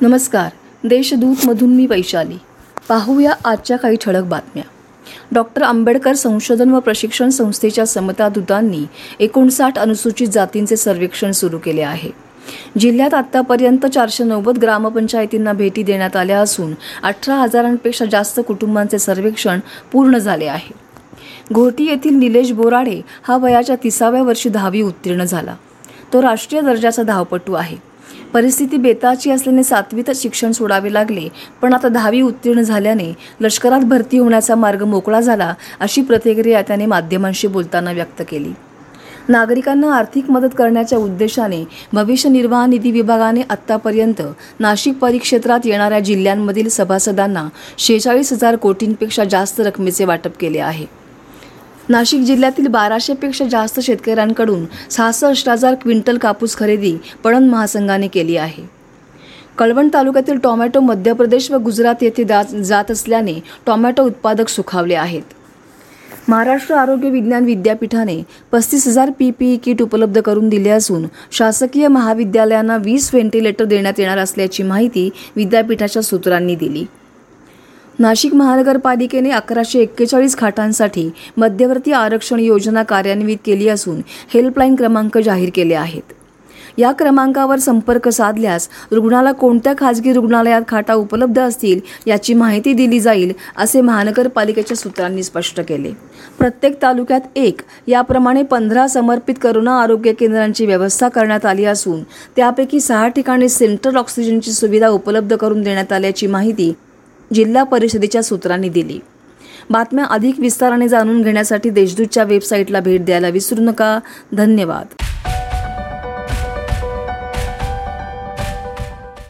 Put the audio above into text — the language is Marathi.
नमस्कार. देशदूतमधून मी वैशाली. पाहूया आजच्या काही ठळक बातम्या. डॉक्टर आंबेडकर संशोधन व प्रशिक्षण संस्थेच्या समता दूतांनी एकोणसाठ अनुसूचित जातींचे सर्वेक्षण सुरू केले आहे. जिल्ह्यात आत्तापर्यंत चारशे नव्वद ग्रामपंचायतींना भेटी देण्यात आल्या असून अठरा हजारांपेक्षा जास्त कुटुंबांचे सर्वेक्षण पूर्ण झाले आहे. घोटी येथील निलेश बोराडे हा वयाच्या तिसाव्या वर्षी दहावी उत्तीर्ण झाला. तो राष्ट्रीय दर्जाचा धावपटू आहे. परिस्थिती बेताची असल्याने सातवीतच शिक्षण सोडावे लागले. पण आता दहावी उत्तीर्ण झाल्याने लष्करात भरती होण्याचा मार्ग मोकळा झाला अशी प्रतिक्रिया त्याने माध्यमांशी बोलताना व्यक्त केली. नागरिकांना आर्थिक मदत करण्याच्या उद्देशाने भविष्य निर्वाह निधी विभागाने आत्तापर्यंत नाशिक परिक्षेत्रात येणाऱ्या जिल्ह्यांमधील सभासदांना शेहेचाळीस हजार कोटींपेक्षा जास्त रकमेचे वाटप केले आहे. नाशिक जिल्ह्यातील बाराशेपेक्षा जास्त शेतकऱ्यांकडून सहासष्ट हजार क्विंटल कापूस खरेदी पणन महासंघाने केली आहे. कळवण तालुक्यातील टोमॅटो मध्य प्रदेश व गुजरात येथे जात जात असल्याने टोमॅटो उत्पादक सुखावले आहेत. महाराष्ट्र आरोग्य विज्ञान विद्यापीठाने पस्तीस हजार पी पी किट उपलब्ध करून दिले असून शासकीय महाविद्यालयांना वीस व्हेंटिलेटर देण्यात येणार असल्याची माहिती विद्यापीठाच्या सूत्रांनी दिली. नाशिक महानगरपालिकेने अकराशे एक्केचाळीस खाटांसाठी मध्यवर्ती आरक्षण योजना कार्यान्वित केली असून हेल्पलाईन क्रमांक जाहीर केले आहेत. या क्रमांकावर संपर्क साधल्यास रुग्णाला कोणत्या खाजगी रुग्णालयात खाटा उपलब्ध असतील याची माहिती दिली जाईल असे महानगरपालिकेच्या सूत्रांनी स्पष्ट केले. प्रत्येक तालुक्यात एक याप्रमाणे पंधरा समर्पित करोना आरोग्य केंद्रांची व्यवस्था करण्यात आली असून त्यापैकी सहा ठिकाणी सेंट्रल ऑक्सिजनची सुविधा उपलब्ध करून देण्यात आल्याची माहिती जिल्हा परिषदेच्या सूत्रांनी दिली. बातम्या अधिक विस्ताराने जाणून घेण्यासाठी देशदूतच्या वेबसाईटला भेट द्यायला विसरू नका. धन्यवाद.